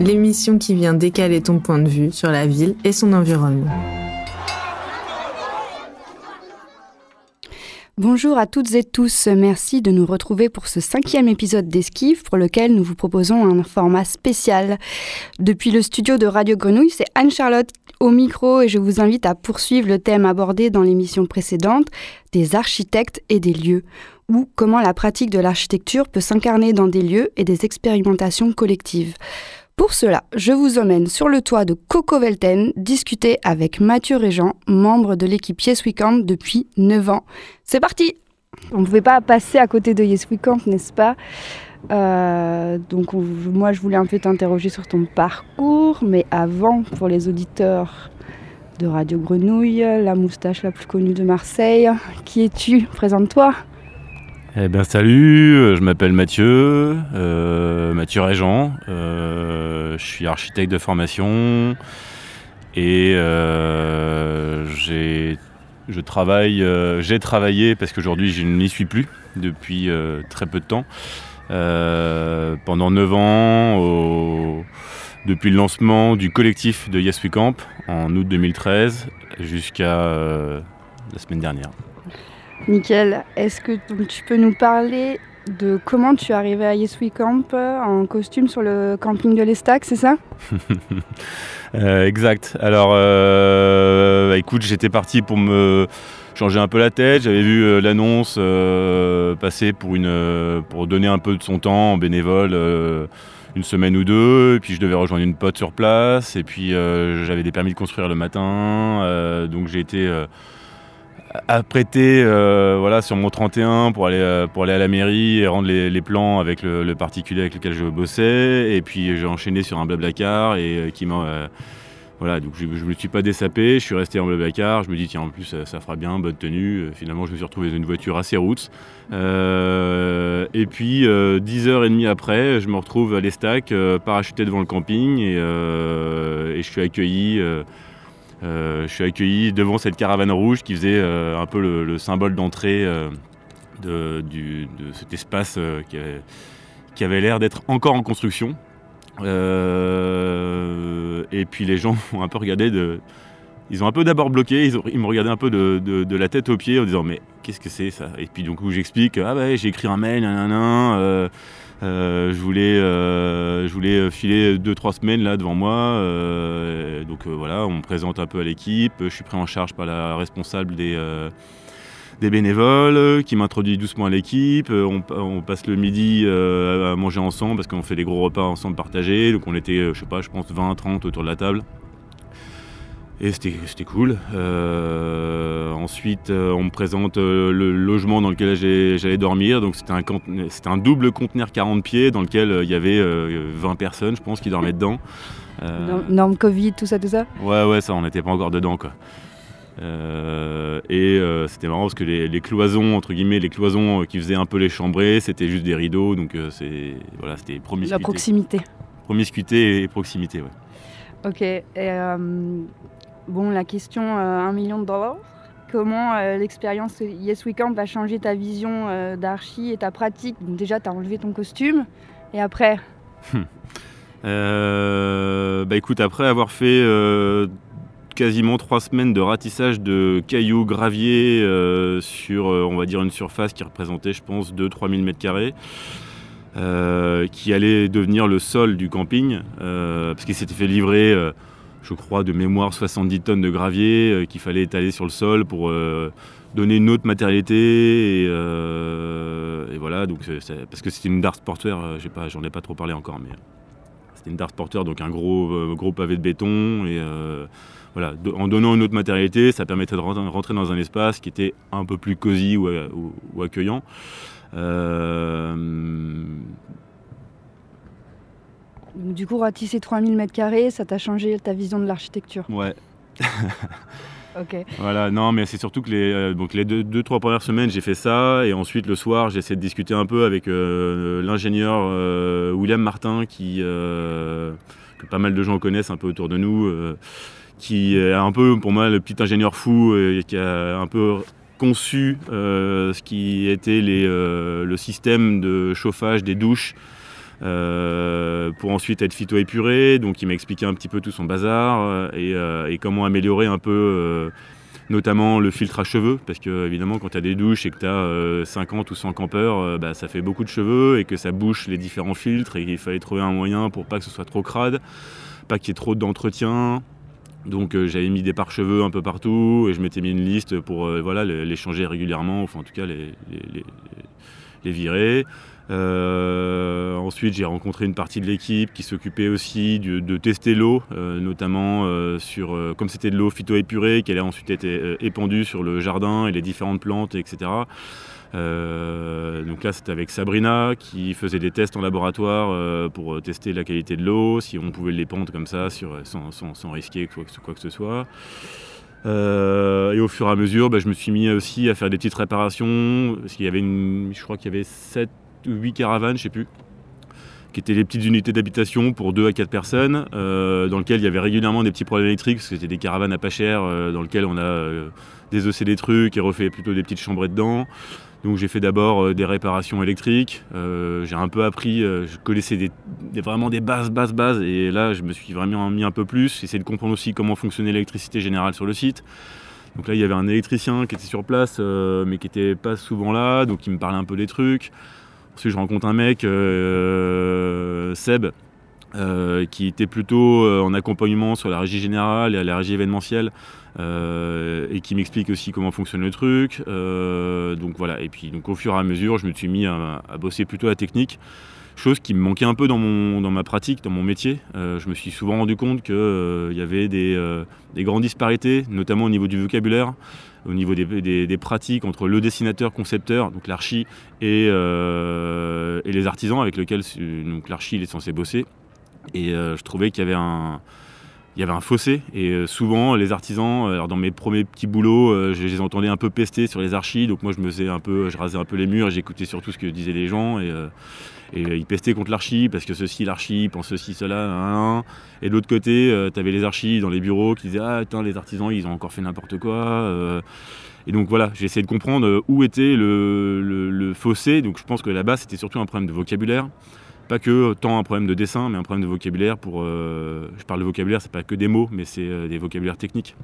L'émission qui vient décaler ton point de vue sur la ville et son environnement. Bonjour à toutes et tous, merci de nous retrouver pour ce cinquième épisode d'Esquive pour lequel nous vous proposons un format spécial. Depuis le studio de Radio Grenouille, c'est Anne-Charlotte au micro et je vous invite à poursuivre le thème abordé dans l'émission précédente des architectes et des lieux ou comment la pratique de l'architecture peut s'incarner dans des lieux et des expérimentations collectives. Pour cela, je vous emmène sur le toit de Coco Velten discuter avec Mathieu Régent, membre de l'équipe Yes We Camp depuis 9 ans. C'est parti On ne pouvait pas passer à côté de Yes We Camp, n'est-ce pas? Euh, donc moi je voulais un peu t'interroger sur ton parcours, mais avant, pour les auditeurs de Radio Grenouille, la moustache la plus connue de Marseille, qui es-tu? Présente-toi. Eh bien salut, euh, je m'appelle Mathieu, euh, Mathieu Régent, euh, je suis architecte de formation et j'ai je travaille, j'ai travaillé parce qu'aujourd'hui je n'y suis plus depuis très peu de temps. pendant 9 ans, depuis le lancement du collectif de Yes We Camp en août 2013 jusqu'à la semaine dernière. Nickel. Est-ce que tu peux nous parler de comment tu es arrivé à Yes Camp euh, en costume sur le camping de l'Estac, c'est ça? Euh, Exact. Alors, euh, bah, écoute, j'étais parti pour me changer un peu la tête. J'avais vu l'annonce passer pour, pour donner un peu de son temps en bénévole une semaine ou deux, et puis je devais rejoindre une pote sur place, et puis j'avais des permis de construire le matin, donc j'ai été apprêté euh, voilà, sur mon 31 pour aller, euh, pour aller à la mairie et rendre les, plans avec le, particulier avec lequel je bossais. Et puis j'ai enchaîné sur un blablacar et euh, qui m'a. voilà, donc je ne me suis pas dessapé, je suis resté en blablacar. Je me dis, tiens, en plus, ça, fera bien, bonne tenue. Finalement, je me suis retrouvé dans une voiture assez route. et puis, 10h30 après, je me retrouve à l'Estac, parachuté devant le camping et, je suis accueilli euh, je suis accueilli devant cette caravane rouge qui faisait euh, un peu le, symbole d'entrée euh, de, cet espace qui avait, l'air d'être encore en construction. et puis les gens ont un peu regardé ils ont un peu d'abord bloqué, ils, ils m'ont regardé un peu de, la tête aux pieds en disant mais qu'est-ce que c'est ça? Et puis donc j'explique ah ouais j'ai écrit un mail, nan, euh, je, voulais, euh, je voulais filer 2-3 semaines là devant moi. Euh, donc voilà, on me présente un peu à l'équipe. Je suis pris en charge par la responsable des, bénévoles qui m'introduit doucement à l'équipe. On, passe le midi à manger ensemble parce qu'on fait des gros repas ensemble partagés. Donc on était, je sais pas, je pense 20-30 autour de la table. Et c'était cool. Euh, ensuite, euh, on me présente euh, le logement dans lequel j'allais dormir. Donc c'était un, un, double conteneur 40 pieds dans lequel il y avait 20 personnes, je pense, qui dormaient dedans. Norme Covid, tout ça, tout ça? Ouais, ouais, ça, on n'était pas encore dedans, quoi. et c'était marrant parce que les, cloisons, entre guillemets, les cloisons qui faisaient un peu les chambrées, c'était juste des rideaux. Donc c'est voilà, c'était promiscuité. La proximité. Promiscuité et proximité, ouais. Ok. Et, Bon, la question 1 euh, million de dollars. Comment euh, l'expérience Yes Weekend va changer ta vision euh, d'archi et ta pratique? Déjà, tu as enlevé ton costume. Et après? Hmm. Bah écoute, après avoir fait quasiment trois semaines de ratissage de cailloux, graviers sur, on va dire, une surface qui représentait, je pense, 2-3 000 m2, qui allait devenir le sol du camping, parce qu'il s'était fait livrer je crois, de mémoire 70 tonnes de gravier euh, qu'il fallait étaler sur le sol pour euh, donner une autre matérialité. Et, euh, voilà, donc parce que c'était une Dart Porter, j'en ai pas trop parlé encore, mais c'était une Dart Porter, donc un gros, gros pavé de béton. Et voilà, en donnant une autre matérialité, ça permettait de rentrer dans un espace qui était un peu plus cosy ou accueillant. Du coup, ratisser 3000 m2, ça t'a changé ta vision de l'architecture Ouais. ok. Voilà, non, mais c'est surtout que les, euh, donc les deux, deux, trois premières semaines, j'ai fait ça. Et ensuite, le soir, j'ai essayé de discuter un peu avec euh, l'ingénieur euh, William Martin, qui, que pas mal de gens connaissent un peu autour de nous, qui est un peu, pour moi, le petit ingénieur fou, et qui a un peu conçu ce qui était les, le système de chauffage des douches pour ensuite être phyto-épuré. Donc il m'a expliqué un petit peu tout son bazar et, et comment améliorer un peu notamment le filtre à cheveux, parce que évidemment quand tu as des douches et que tu as 50 ou 100 campeurs, euh, bah, ça fait beaucoup de cheveux et que ça bouche les différents filtres et qu'il fallait trouver un moyen pour pas que ce soit trop crade, pas qu'il y ait trop d'entretien. Donc euh, j'avais mis des pare-cheveux un peu partout et je m'étais mis une liste pour euh, voilà, les, changer régulièrement, enfin en tout cas les, les virer. Euh, ensuite, j'ai rencontré une partie de l'équipe qui s'occupait aussi de, tester l'eau, euh, notamment euh, sur, comme c'était de l'eau phytoépurée, qui allait ensuite être épandue sur le jardin et les différentes plantes, etc. donc là, c'était avec Sabrina qui faisait des tests en laboratoire pour tester la qualité de l'eau, si on pouvait l'épandre comme ça sur, sans, risquer quoi, que ce soit. et au fur et à mesure, bah, je me suis mis aussi à faire des petites réparations, parce qu'il y avait je crois qu'il y avait 7 8 caravanes, je sais plus, qui étaient les petites unités d'habitation pour 2 à 4 personnes, euh, dans lesquelles il y avait régulièrement des petits problèmes électriques, parce que c'était des caravanes à pas cher, euh, dans lesquelles on a euh, désossé des trucs et refait plutôt des petites chambres dedans. Donc j'ai fait d'abord des réparations électriques, j'ai un peu appris, je connaissais vraiment des bases, bases, bases, et là je me suis vraiment mis un peu plus, essayer de comprendre aussi comment fonctionnait l'électricité générale sur le site. Donc là il y avait un électricien qui était sur place, mais qui n'était pas souvent là, donc il me parlait un peu des trucs. Je rencontre un mec, euh, Seb, euh, qui était plutôt euh, en accompagnement sur la régie générale et à la régie événementielle, et qui m'explique aussi comment fonctionne le truc. donc voilà, et puis donc, au fur et à mesure, je me suis mis à, bosser plutôt la technique, chose qui me manquait un peu dans, mon, dans ma pratique, dans mon métier. je me suis souvent rendu compte qu'il y avait des, des grandes disparités, notamment au niveau du vocabulaire au niveau des, pratiques entre le dessinateur concepteur, donc l'archi, et, euh, et, les artisans avec lesquels l'archi est censé bosser. Et euh, je trouvais qu'il y avait un, il y avait un fossé et euh, souvent les artisans, alors dans mes premiers petits boulots, je les entendais un peu pester sur les archis, donc moi je me faisais un peu, je rasais un peu les murs et j'écoutais surtout ce que disaient les gens et euh, ils pestaient contre l'archi parce que ceci, l'archi, pense ceci, cela. Et de l'autre côté, euh, tu avais les archis dans les bureaux qui disaient Ah, putain, les artisans, ils ont encore fait n'importe quoi. Euh. Et donc voilà, j'ai essayé de comprendre où était le, fossé. Donc je pense que là-bas, c'était surtout un problème de vocabulaire. Pas que tant un problème de dessin, mais un problème de vocabulaire. Pour, je parle de vocabulaire, c'est pas que des mots, mais c'est des vocabulaires techniques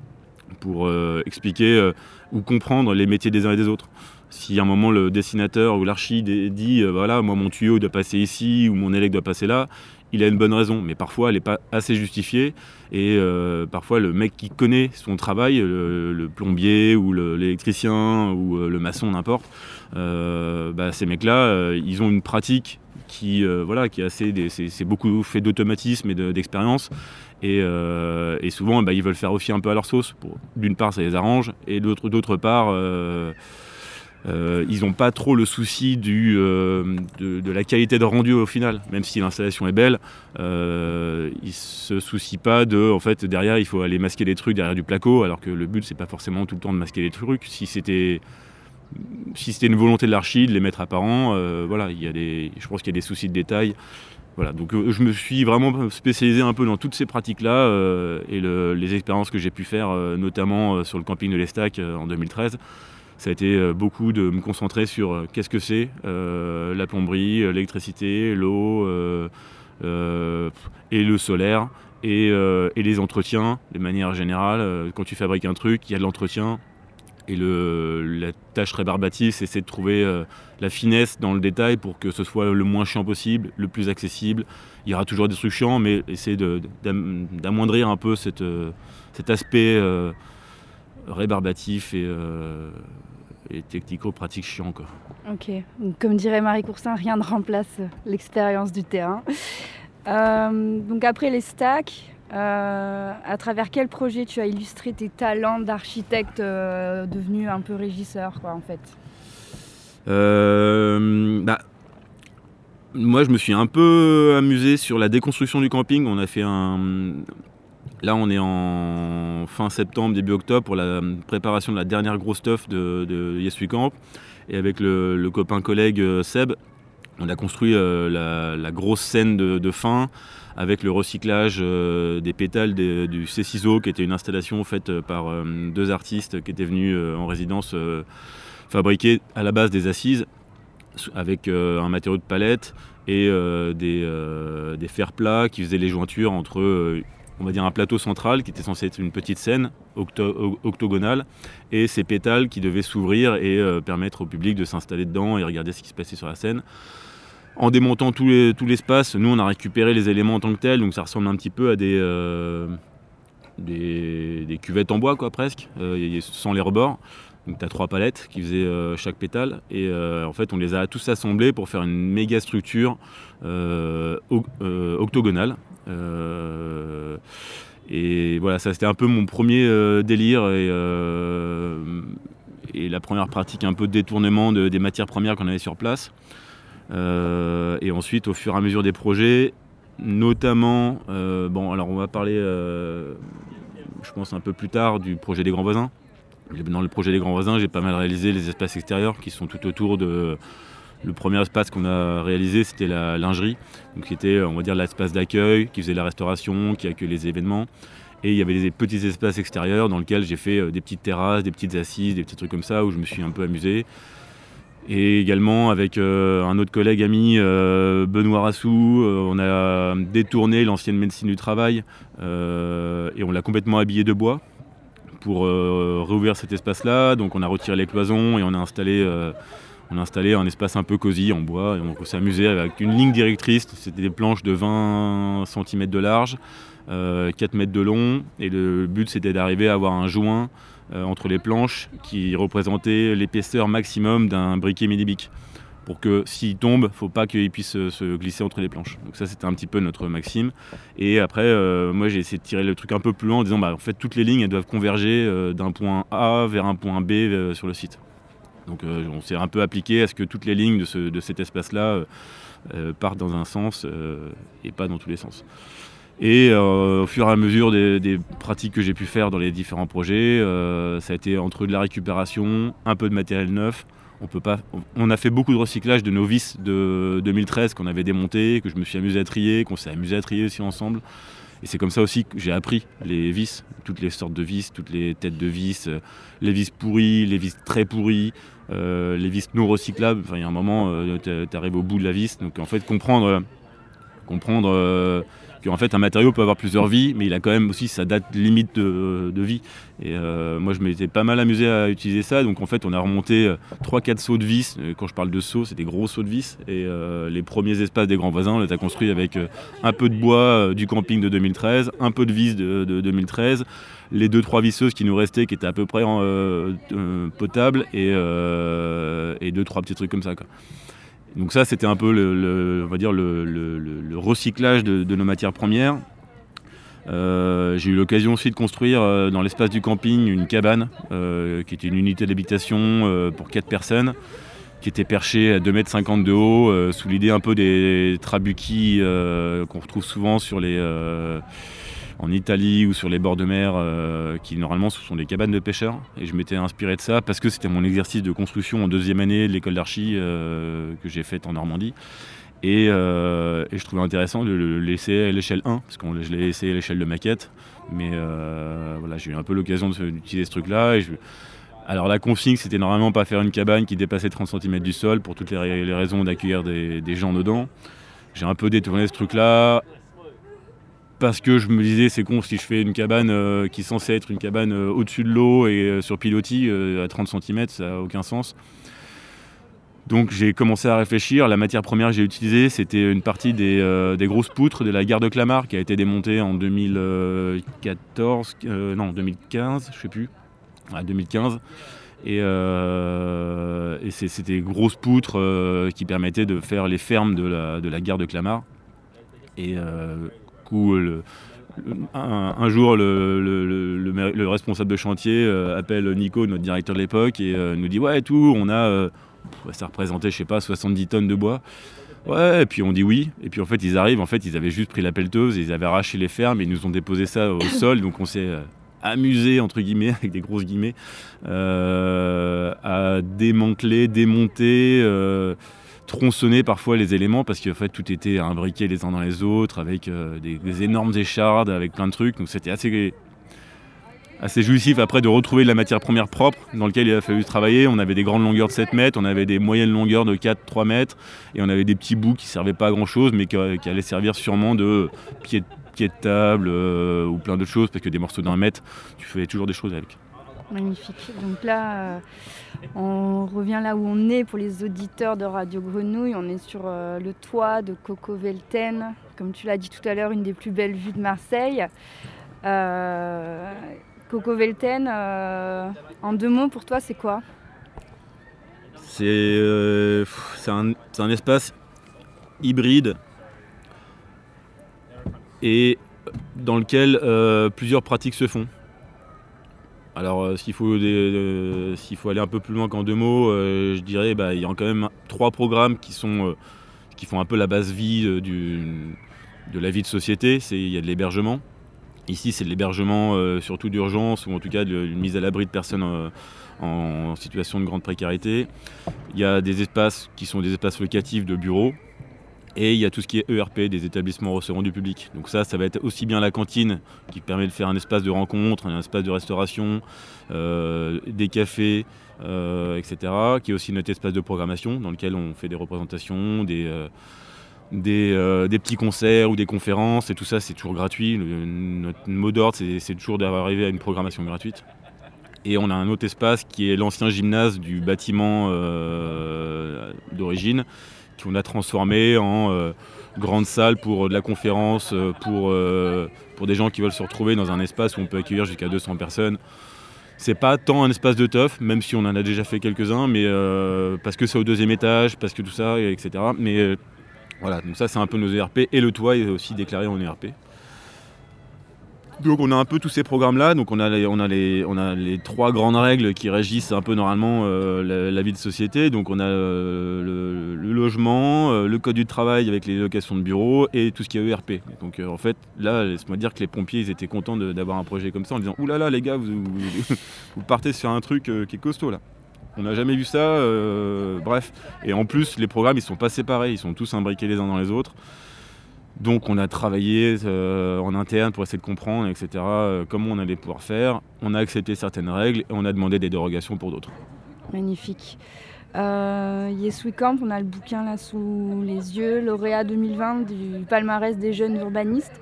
pour expliquer ou comprendre les métiers des uns et des autres. Si à un moment le dessinateur ou l'archi dit euh, voilà, moi mon tuyau doit passer ici ou mon élec doit passer là, il a une bonne raison, mais parfois elle n'est pas assez justifiée. Et euh, parfois le mec qui connaît son travail, le, plombier ou l'électricien ou euh, le maçon, n'importe, bah, ces mecs-là, ils ont une pratique qui, voilà, qui est assez, c'est beaucoup fait d'automatisme et d'expérience. et, souvent, bah, ils veulent faire aussi un peu à leur sauce. D'une part, ça les arrange, et d'autre part, ils n'ont pas trop le souci euh, de, la qualité de rendu au final, même si l'installation est belle. Euh, ils se soucient pas de, en fait, derrière il faut aller masquer des trucs derrière du placo, alors que le but c'est pas forcément tout le temps de masquer les trucs. Si c'était si c'était une volonté de l'archi de les mettre apparents, euh, voilà, il y a des, je pense qu'il y a des soucis de détail. Voilà, donc je me suis vraiment spécialisé un peu dans toutes ces pratiques-là et les expériences que j'ai pu faire, notamment sur le camping de l'Estac en 2013 ça a été euh, beaucoup de me concentrer sur euh, qu'est-ce que c'est euh, la plomberie, l'électricité, l'eau et le solaire et, les entretiens de manière générale. quand tu fabriques un truc, il y a de l'entretien. Et la tâche rébarbative, c'est de trouver la finesse dans le détail pour que ce soit le moins chiant possible, le plus accessible. Il y aura toujours des trucs chiants, mais essayer d'amoindrir un peu cet aspect rébarbatif et, et technico-pratique chiant. Quoi. Ok, comme dirait Marie Coursin, rien ne remplace l'expérience du terrain. Euh, donc après les stacks, euh, à travers quel projet tu as illustré tes talents d'architecte euh, devenu un peu régisseur quoi en fait? Bah, Moi je me suis un peu amusé sur la déconstruction du camping. On a fait un, Là, on est en fin septembre, début octobre pour la préparation de la dernière grosse stuff de, de Yes Camp. Et avec le, copain collègue euh, Seb, on a construit euh, la, grosse scène de, fin avec le recyclage euh, des pétales du C-Ciseau, qui était une installation faite par deux artistes qui étaient venus en résidence fabriquer à la base des assises avec un matériau de palette et des, des fers plats qui faisaient les jointures entre on va dire un plateau central qui était censé être une petite scène octogonale et ces pétales qui devaient s'ouvrir et euh, permettre au public de s'installer dedans et regarder ce qui se passait sur la scène. En démontant tout l'espace, nous on a récupéré les éléments en tant que tels, donc ça ressemble un petit peu à des, euh, cuvettes en bois quoi presque, euh, sans les rebords. Donc tu as trois palettes qui faisaient chaque pétale et en fait on les a tous assemblés pour faire une méga structure octogonale euh, et voilà, ça c'était un peu mon premier euh, délire euh, et, la première pratique un peu de détournement des matières premières qu'on avait sur place. et ensuite, au fur et à mesure des projets, notamment, bon, alors on va parler, je pense un peu plus tard, du projet des grands voisins. Dans le projet des grands voisins, j'ai pas mal réalisé les espaces extérieurs qui sont tout autour de, le premier espace qu'on a réalisé, c'était la lingerie, donc qui était, on va dire, l'espace d'accueil, qui faisait la restauration, qui accueille les événements. Et il y avait des petits espaces extérieurs dans lesquels j'ai fait euh, des petites terrasses, des petites assises, des petits trucs comme ça, où je me suis un peu amusé. Et également avec euh, un autre collègue ami, euh, Benoît Rassou, on a détourné l'ancienne médecine du travail et on l'a complètement habillé de bois pour réouvrir cet espace-là. Donc on a retiré les cloisons et on a installé installé un espace un peu cosy en bois et on s'est amusé avec une ligne directrice. C'était des planches de 20 cm de large, 4 euh, mètres de long. Et le but c'était d'arriver à avoir un joint euh, entre les planches qui représentait l'épaisseur maximum d'un briquet mini-bic. Pour que s'il tombe, faut pas qu'il puisse se glisser entre les planches. Donc ça c'était un petit peu notre maxime. Et après, euh, moi j'ai essayé de tirer le truc un peu plus loin en disant bah en fait toutes les lignes elles doivent converger d'un point A vers un point B sur le site. Donc euh, on s'est un peu appliqué à ce que toutes les lignes de, cet espace-là euh, euh, partent dans un sens et pas dans tous les sens. Et au fur et à mesure des, pratiques que j'ai pu faire dans les différents projets, ça a été entre de la récupération, un peu de matériel neuf. On, peut pas, on a fait beaucoup de recyclage de nos vis de 2013 qu'on avait démonté, que je me suis amusé à trier, qu'on s'est amusé à trier aussi ensemble. Et c'est comme ça aussi que j'ai appris les vis, toutes les sortes de vis, toutes les têtes de vis, les vis pourries, les vis très pourries, euh, les vis non recyclables. Enfin, il y a un moment, euh, tu arrives au bout de la vis. Donc en fait, comprendre, comprendre euh, qu'en fait un matériau peut avoir plusieurs vies, mais il a quand même aussi sa date limite de, vie. Et moi, je m'étais pas mal amusé à utiliser ça. Donc en fait, on a remonté 3-4 sauts de vis. Quand je parle de sauts, c'est des gros sauts de vis. Et les premiers espaces des grands voisins, on les a construits avec un peu de bois du camping de 2013, un peu de vis de, de 2013 les deux trois visseuses qui nous restaient qui étaient à peu près euh, euh, potables euh, et, deux trois petits trucs comme ça Donc ça c'était un peu le, on va dire le, recyclage de, nos matières premières. j'ai eu l'occasion aussi de construire dans l'espace du camping une cabane qui était une unité d'habitation pour quatre personnes qui était perchée à 2,50 m de haut sous l'idée un peu des trabuquis qu'on retrouve souvent sur les en Italie ou sur les bords de mer, euh, qui normalement ce sont des cabanes de pêcheurs. Et je m'étais inspiré de ça parce que c'était mon exercice de construction en deuxième année de l'école d'archi euh, que j'ai faite en Normandie. Euh, et, je trouvais intéressant de le laisser à l'échelle 1, parce que je l'ai laissé à l'échelle de maquette. Mais voilà, j'ai eu un peu l'occasion d'utiliser ce truc-là. Alors la consigne, c'était normalement pas faire une cabane qui dépassait 30 cm du sol pour toutes les, raisons d'accueillir des gens dedans. J'ai un peu détourné ce truc-là parce que je me disais c'est con si je fais une cabane euh, qui est censée être une cabane euh, au-dessus de l'eau et euh, sur pilotis à 30 cm, ça n'a aucun sens. Donc j'ai commencé à réfléchir. La matière première que j'ai utilisée, c'était une partie des, grosses poutres de la gare de Clamart qui a été démontée en 2014, non 2015, je sais plus, 2015. Et, c'était grosses poutres qui permettaient de faire les fermes de la, de la gare de Clamart. Et un, jour, le, responsable de chantier euh, appelle Nico, notre directeur de l'époque, et euh, nous dit Ouais, tout, on a. Euh, ça représentait, je sais pas, 70 tonnes de bois. Ouais, et puis on dit oui. Et puis en fait, ils arrivent, en fait, ils avaient juste pris la pelleteuse, ils avaient arraché les fermes, et ils nous ont déposé ça au sol. Donc on s'est amusé, entre guillemets, avec des grosses guillemets, à démanteler, démonter tronçonner parfois les éléments parce qu'en fait tout était imbriqué les uns dans les autres avec euh, des, énormes échardes, avec plein de trucs. Donc c'était assez, jouissif après de retrouver de la matière première propre dans lequel il a fallu travailler. On avait des grandes longueurs de 7 mètres, on avait des moyennes longueurs de 4-3 mètres, et on avait des petits bouts qui servaient pas à grand chose, mais qui, allaient servir sûrement de pied, de table ou plein d'autres choses, parce que des morceaux d'un mètre, tu fais toujours des choses avec. Magnifique. Donc là, euh, on revient là où on est pour les auditeurs de Radio Grenouille. On est sur euh, le toit de Coco Velten, comme tu l'as dit tout à l'heure, une des plus belles vues de Marseille. Euh, Coco Velten, en deux mots, pour toi, c'est quoi? C'est un, un, espace hybride et dans lequel plusieurs pratiques se font. Alors euh, s'il faut, euh, aller un peu plus loin qu'en deux mots, euh, je dirais bah, il y a quand même trois programmes qui, font un peu la base vie de la vie de société. Il y a de l'hébergement. Ici c'est de l'hébergement surtout d'urgence ou en tout cas une mise à l'abri de personnes en situation de grande précarité. Il y a des espaces qui sont des espaces locatifs de bureaux et il y a tout ce qui est ERP, des établissements recevant du public. Donc ça, ça va être aussi bien la cantine qui permet de faire un espace de rencontre, un espace de restauration, euh, des cafés, euh, etc. Qui est aussi notre espace de programmation dans lequel on fait des représentations, des, euh, des, petits concerts ou des conférences. Et tout ça, c'est toujours gratuit. notre mot d'ordre, c'est toujours d'arriver à une programmation gratuite. Et on a un autre espace qui est l'ancien gymnase du bâtiment d'origine qu'on a transformé en euh, grande salle pour euh, de la conférence, euh, pour, pour des gens qui veulent se retrouver dans un espace où on peut accueillir jusqu'à 200 personnes. C'est pas tant un espace de teuf, même si on en a déjà fait quelques-uns, mais parce que c'est au deuxième étage, parce que tout ça, etc. Mais voilà, donc ça c'est un peu nos ERP et le toit est aussi déclaré en ERP. Donc on a un peu tous ces programmes-là, donc on a, les, trois grandes règles qui régissent un peu normalement euh, la, vie de société. Donc on a euh, le, logement, euh, le code du travail avec les locations de bureaux et tout ce qui est ERP. Donc en fait là, laisse-moi dire que les pompiers étaient contents d'avoir un projet comme ça en disant Ouh là là les gars, vous, vous, partez sur un truc qui est costaud là. On n'a jamais vu ça, bref. Et en plus les programmes ils sont pas séparés, ils sont tous imbriqués les uns dans les autres. Donc on a travaillé euh, en interne pour essayer de comprendre, etc., euh, comment on allait pouvoir faire. On a accepté certaines règles et on a demandé des dérogations pour d'autres. Magnifique. Euh, yes We Camp, on a le bouquin là sous les yeux, lauréat 2020 du palmarès des jeunes urbanistes.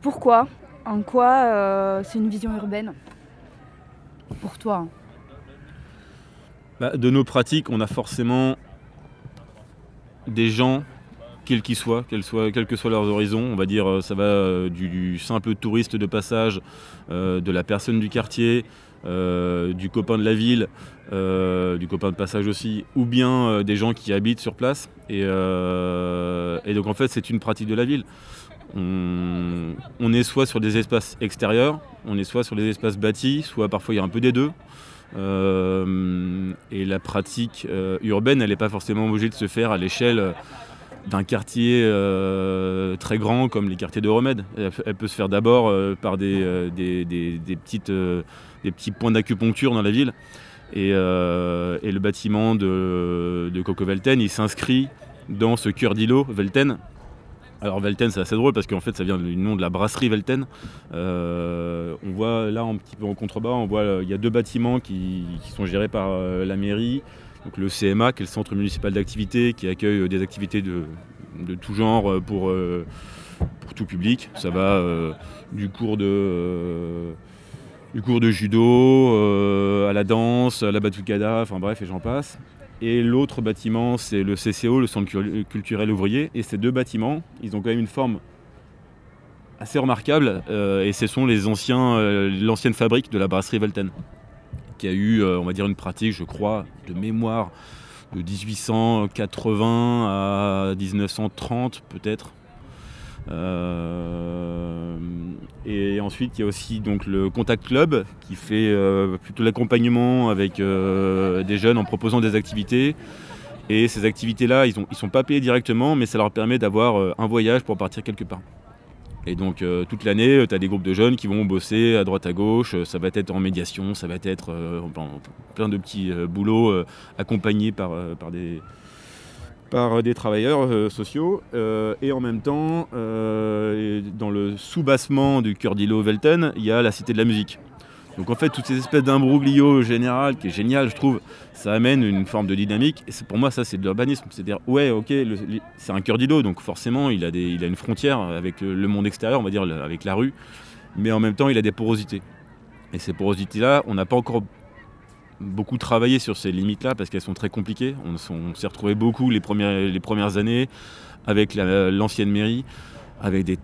Pourquoi? En quoi euh, c'est une vision urbaine? Pour toi bah, De nos pratiques, on a forcément des gens quels qu'ils soient, quels, que soient leurs horizons. On va dire, euh, ça va euh, du, simple touriste de passage, euh, de la personne du quartier, du copain de la ville, du copain de passage aussi, ou bien des gens qui habitent sur place. Et, donc en fait, c'est une pratique de la ville. On, on, est soit sur des espaces extérieurs, on est soit sur des espaces bâtis, soit parfois il y a un peu des deux. et la pratique urbaine, elle n'est pas forcément obligée de se faire à l'échelle d'un quartier euh, très grand comme les quartiers de Remède. Elle, peut se faire d'abord euh, par euh, des, petits points d'acupuncture dans la ville. Et, le bâtiment de, de Coco Velten, il s'inscrit dans ce cœur d'îlot, Velten. Alors Velten, c'est assez drôle parce qu'en fait, ça vient du nom de la brasserie Velten. on voit là, un petit peu en contrebas, on voit il y a deux bâtiments qui sont gérés par la mairie donc le CMA, qui est le centre municipal d'activité, qui accueille euh, des activités de, tout genre euh, pour, euh, pour, tout public. Ça va du cours de du cours de judo, à la danse, à la batucada, enfin bref, et j'en passe. Et l'autre bâtiment, c'est le CCO, le Centre culturel ouvrier. Et ces deux bâtiments, ils ont quand même une forme assez remarquable. et ce sont les anciens, l'ancienne fabrique de la brasserie Velten qui a eu, euh, une pratique, je crois, de mémoire de 1880 à 1930 peut-être. Euh, et ensuite, il y a aussi donc le Contact Club qui fait euh, plutôt l'accompagnement avec des jeunes en proposant des activités. Et ces activités-là, ils ne ils sont pas payés directement, mais ça leur permet d'avoir un voyage pour partir quelque part. Et donc euh, toute l'année, euh, tu as des groupes de jeunes qui vont bosser à droite à gauche, euh, ça va être en médiation, ça va être plein de petits boulots accompagnés par, par, des, par des travailleurs sociaux. et en même temps, dans le sous-bassement du cœur d'îlot Velten, il y a la Cité de la musique. Donc en fait, toutes ces espèces d'imbroglio général, qui est génial, je trouve, ça amène une forme de dynamique. Et pour moi, ça, c'est de l'urbanisme. C'est-à-dire, ouais, ok, c'est un cœur d'îlot, donc forcément, il a, il a une frontière avec le monde extérieur, on va dire, avec la rue, mais en même temps, il a des porosités. Et ces porosités-là, on n'a pas encore beaucoup travaillé sur ces limites-là parce qu'elles sont très compliquées. On, s'est retrouvé beaucoup les premières, les premières années avec l'ancienne mairie avec des,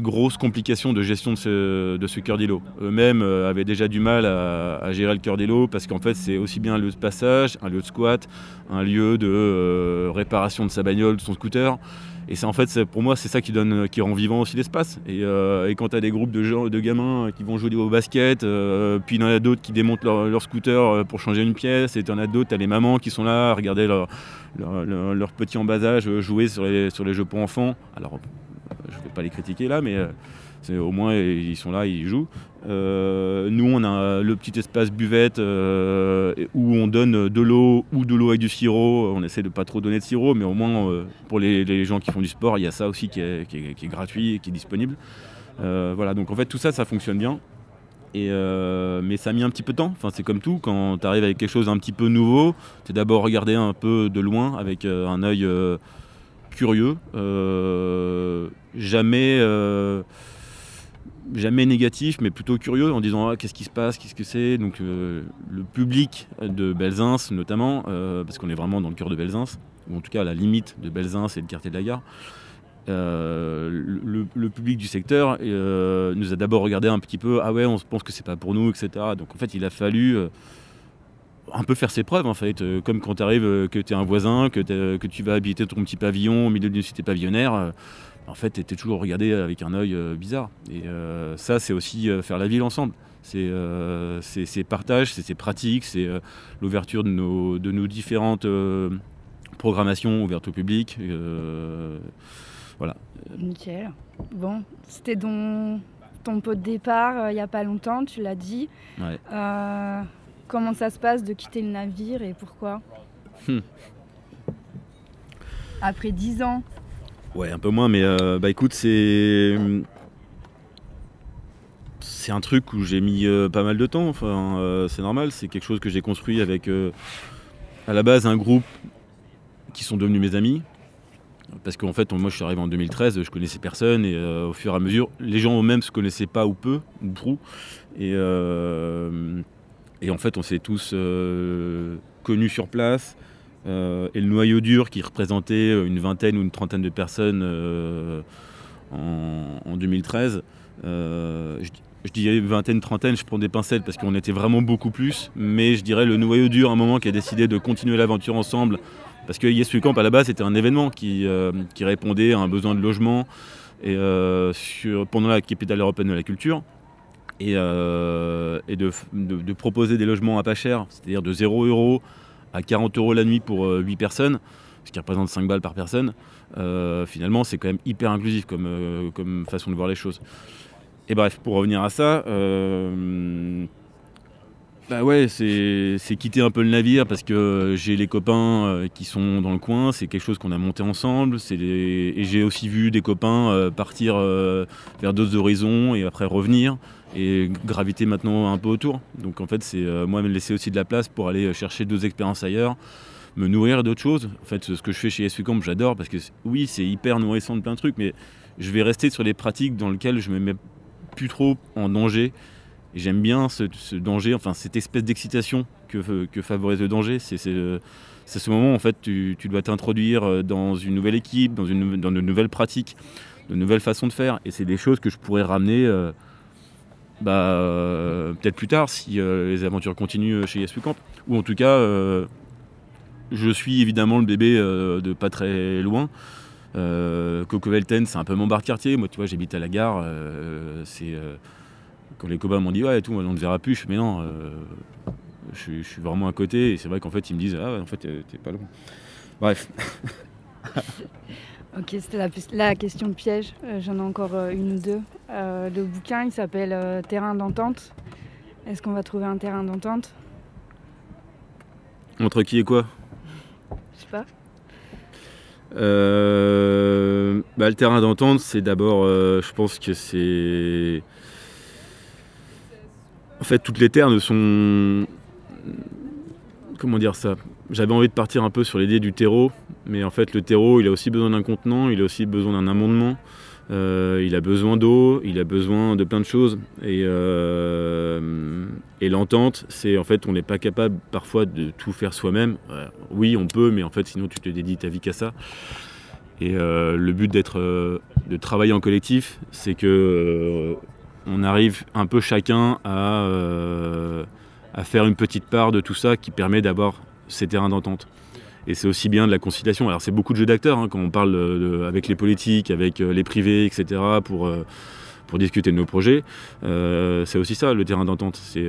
grosses complications de gestion de ce, cœur d'îlot. Eux-mêmes euh, avaient déjà du mal à, gérer le cœur d'îlot parce qu'en fait c'est aussi bien un lieu de passage, un lieu de squat, un lieu de euh, réparation de sa bagnole, de son scooter. Et c'est en fait, pour moi, c'est ça qui, donne, qui rend vivant aussi l'espace. Et, euh, quand tu as des groupes de, gamins qui vont jouer au basket, puis il y en a d'autres qui démontent leur, scooter pour changer une pièce, et tu en as d'autres, tu as les mamans qui sont là à regarder leur, leur, leur, petit en jouer sur les, sur les jeux pour enfants. Alors, je ne vais pas les critiquer là, mais euh, au moins ils sont là, ils jouent. Euh, nous, on a le petit espace buvette euh, où on donne de l'eau ou de l'eau avec du sirop. On essaie de pas trop donner de sirop, mais au moins pour les, gens qui font du sport, il y a ça aussi qui est, gratuit et qui est disponible. voilà, donc en fait tout ça, ça fonctionne bien. Mais ça a mis un petit peu de temps. Enfin, c'est comme tout, quand tu arrives avec quelque chose un petit peu nouveau, tu es d'abord regardé un peu de loin avec un œil curieux, jamais, euh, jamais négatif, mais plutôt curieux en disant ah, qu'est-ce qui se passe, qu'est-ce que c'est? Donc euh, le public de Belzins notamment, parce qu'on est vraiment dans le cœur de Belzins, ou en tout cas à la limite de Belzins et le quartier de la gare. le, public du secteur nous a d'abord regardé un petit peu ah ouais on se pense que c'est pas pour nous etc donc en fait il a fallu un peu faire ses preuves en fait. Euh, comme quand tu arrives, euh, que tu es un voisin, que, que, tu vas habiter ton petit pavillon au milieu d'une cité pavillonnaire, euh, en fait tu es toujours regardé avec un œil bizarre. Et ça c'est aussi faire la ville ensemble. C'est ces partages, c'est ces pratiques, c'est l'ouverture de nos, de nos différentes programmations ouvertes au public. voilà. Nickel. Bon, c'était ton, ton pot de départ il n'y a pas longtemps, tu l'as dit. Ouais. Comment ça se passe de quitter le navire et pourquoi? Hmm. Après dix ans Ouais, un peu moins, mais euh, bah écoute, c'est. C'est un truc où j'ai mis euh, pas mal de temps, euh, c'est normal, c'est quelque chose que j'ai construit avec à la base un groupe qui sont devenus mes amis. Parce qu'en fait, moi je suis arrivé en 2013, je connaissais personne et au fur et à mesure, les gens eux-mêmes se connaissaient pas ou peu, ou prou. Et et en fait, on s'est tous connus sur place. Euh, et le noyau dur qui représentait une vingtaine ou une trentaine de personnes euh, en, 2013, je, je disais vingtaine, trentaine, je prends des pincettes parce qu'on était vraiment beaucoup plus. Mais je dirais le noyau dur, à un moment, qui a décidé de continuer l'aventure ensemble. Parce que Yes Camp, à la base, c'était un événement qui, répondait à un besoin de logement et, pendant la capitale européenne de la culture et, euh, de, proposer des logements à pas cher, c'est-à-dire de 0 euros à 40 euros la nuit pour 8 euh, personnes, ce qui représente 5 balles par personne, euh, finalement c'est quand même hyper inclusif comme, comme façon de voir les choses. Et bref, pour revenir à ça, bah ouais, c'est quitter un peu le navire parce que j'ai les copains qui sont dans le coin, c'est quelque chose qu'on a monté ensemble, et j'ai aussi vu des copains partir vers d'autres horizons et après revenir et graviter maintenant un peu autour. Donc en fait, c'est euh, moi me laisser aussi de la place pour aller chercher d'autres expériences ailleurs, me nourrir d'autres choses. En fait, ce que je fais chez SU Camp, j'adore parce que oui, c'est hyper nourrissant de plein de trucs, mais je vais rester sur les pratiques dans lesquelles je me mets plus trop en danger. J'aime bien ce, danger, enfin cette espèce d'excitation que, que, favorise le danger. C'est ce moment en fait tu, tu dois t'introduire euh, dans une nouvelle équipe, dans, une, de nouvelles pratiques, de nouvelles façons de faire. Et c'est des choses que je pourrais ramener. Euh, bah, euh, peut-être plus tard si euh, les aventures continuent chez Yes Camp. Ou en tout cas, euh, je suis évidemment le bébé de pas très loin. Coco Velten, c'est un peu mon bar quartier. Moi, tu vois, j'habite à la gare. c'est quand les copains m'ont dit ouais, tout, on ne verra plus. mais non, je, suis vraiment à côté. Et c'est vrai qu'en fait, ils me disent ah, en fait, t'es pas loin. Bref. Ok, c'était la, question de piège. Euh, j'en ai encore euh, une ou deux. Euh, le bouquin, il s'appelle Terrain d'entente. Est-ce qu'on va trouver un terrain d'entente? Entre qui et quoi? Je sais pas. Bah, le terrain d'entente, c'est d'abord, je pense que c'est... en fait, toutes les terres ne sont. Comment dire ça J'avais envie de partir un peu sur l'idée du terreau, mais en fait, le terreau, il a aussi besoin d'un contenant, il a aussi besoin d'un amendement. Euh, il a besoin d'eau, il a besoin de plein de choses. Et, euh, et l'entente, c'est en fait, on n'est pas capable parfois de tout faire soi-même. Euh, oui, on peut, mais en fait, sinon tu te dédies ta vie qu'à ça. Et le but d'être, de travailler en collectif, c'est que on arrive un peu chacun à, à faire une petite part de tout ça qui permet d'avoir ces terrains d'entente. Et c'est aussi bien de la conciliation. Alors c'est beaucoup de jeux d'acteurs hein, quand on parle avec les politiques, avec euh, les privés, etc. pour, euh, pour discuter de nos projets. Euh, c'est aussi ça le terrain d'entente. C'est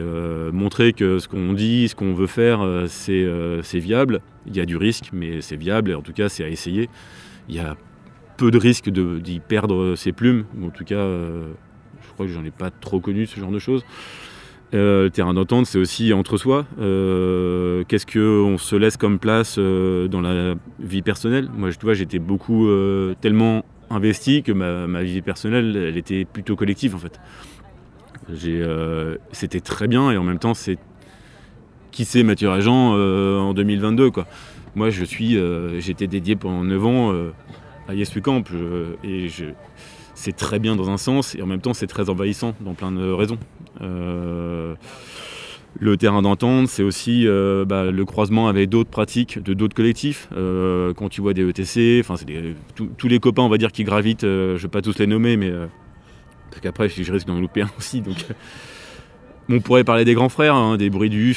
montrer que ce qu'on dit, ce qu'on veut faire, c'est viable. Il y a du risque, mais c'est viable et en tout cas c'est à essayer. Il y a peu de risques d'y perdre ses plumes. En tout cas, crois que j'en ai pas trop connu ce genre de choses. Euh, terrain d'entente, c'est aussi entre soi. Euh, qu'est-ce qu'on se laisse comme place euh, dans la vie personnelle? Moi, tu vois, j'étais beaucoup tellement investi que ma, vie personnelle, elle était plutôt collective en fait. C'était très bien et en même temps, qui c'est Mathieu Régent en 2022 quoi. Moi, je suis, j'étais dédié pendant 9 ans à Yes Camp et je c'est très bien dans un sens et en même temps c'est très envahissant dans plein de raisons. Euh, le terrain d'entente, c'est aussi euh, bah, le croisement avec d'autres pratiques de d'autres collectifs. Euh, quand tu vois des ETC, tous les copains on va dire qui gravitent, je ne vais pas tous les nommer, mais parce qu'après je risque d'en louper un aussi. On pourrait parler des grands frères, hein, des bruits du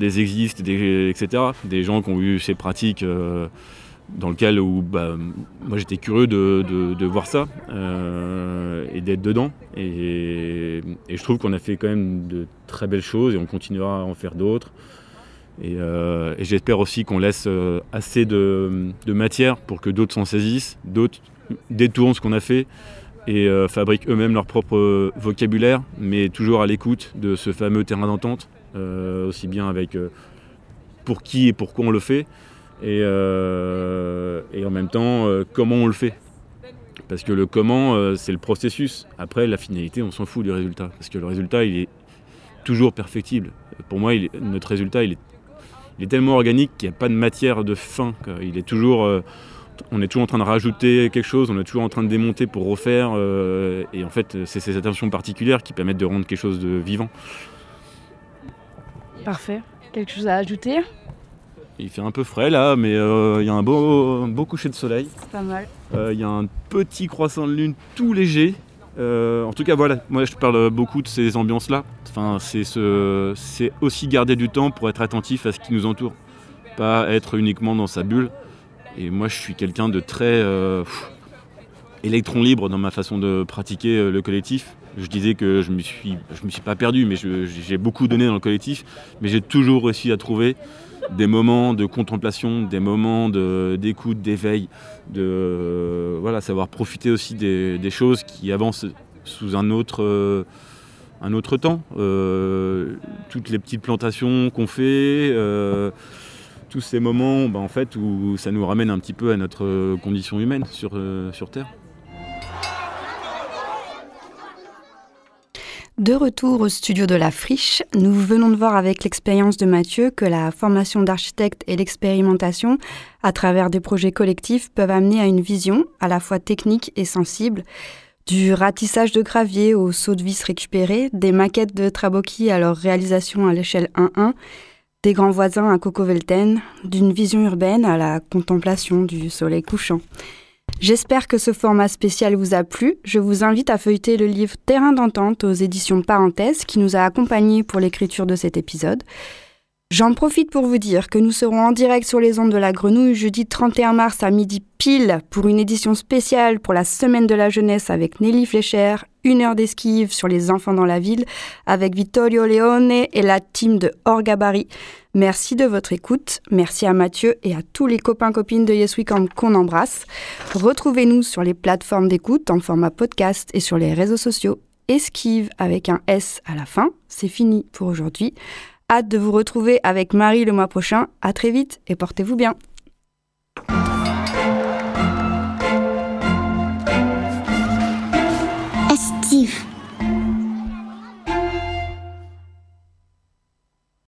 des existes, etc. Des gens qui ont eu ces pratiques dans lequel où bah, moi j'étais curieux de, voir ça euh, et d'être dedans. Et, je trouve qu'on a fait quand même de très belles choses et on continuera à en faire d'autres. Et, euh, j'espère aussi qu'on laisse euh, assez de, matière pour que d'autres s'en saisissent, d'autres détournent ce qu'on a fait et fabriquent eux-mêmes leur propre vocabulaire, mais toujours à l'écoute de ce fameux terrain d'entente, aussi bien avec pour qui et pourquoi on le fait, euh, et, en même temps euh, comment on le fait? Parce que le comment, euh, c'est le processus. Après, la finalité, on s'en fout du résultat. Parce que le résultat, il est toujours perfectible. Pour moi, notre résultat, il est, tellement organique qu'il n'y a pas de matière de fin. Il est toujours, on est toujours en train de rajouter quelque chose, on est toujours en train de démonter pour refaire. et en fait, c'est ces attentions particulières qui permettent de rendre quelque chose de vivant. Parfait. Quelque chose à ajouter? Il fait un peu frais là, mais euh, il y a un beau, beau coucher de soleil. Pas mal. Euh, il y a un petit croissant de lune tout léger. Euh, en tout cas, voilà, moi je parle beaucoup de ces ambiances-là. Enfin, c'est ce, aussi garder du temps pour être attentif à ce qui nous entoure, pas être uniquement dans sa bulle. Et moi, je suis quelqu'un de très électron libre dans ma façon de pratiquer le collectif. Je disais que je me suis, me suis pas perdu, mais j'ai beaucoup donné dans le collectif, mais j'ai toujours réussi à trouver des moments de contemplation, des moments d'écoute, d'éveil, de voilà, savoir profiter aussi des, choses qui avancent sous un autre, euh, un autre temps. Euh, toutes les petites plantations qu'on fait, euh, tous ces moments bah, en fait, où ça nous ramène un petit peu à notre condition humaine sur, sur Terre. De retour au studio de la Friche, nous venons de voir avec l'expérience de Mathieu que la formation d'architecte et l'expérimentation, à travers des projets collectifs, peuvent amener à une vision à la fois technique et sensible. Du ratissage de gravier au saut de vis récupéré, des maquettes de Traboki à leur réalisation à l'échelle 1-1, des grands voisins à Coco-Velten, d'une vision urbaine à la contemplation du soleil couchant. J'espère que ce format spécial vous a plu. Je vous invite à feuilleter le livre Terrain d'entente aux éditions Parenthèse qui nous a accompagnés pour l'écriture de cet épisode. J'en profite pour vous dire que nous serons en direct sur les ondes de la Grenouille jeudi 31 mars à midi pile pour une édition spéciale pour la Semaine de la Jeunesse avec Nelly Flécher, une heure d'esquive sur les enfants dans la ville avec Vittorio Leone et la team de Orgabari. Merci de votre écoute. Merci à Mathieu et à tous les copains-copines de Yes Weekend qu'on embrasse. Retrouvez-nous sur les plateformes d'écoute en format podcast et sur les réseaux sociaux. Esquive avec un S à la fin. C'est fini pour aujourd'hui. Hâte de vous retrouver avec Marie le mois prochain. À très vite et portez-vous bien.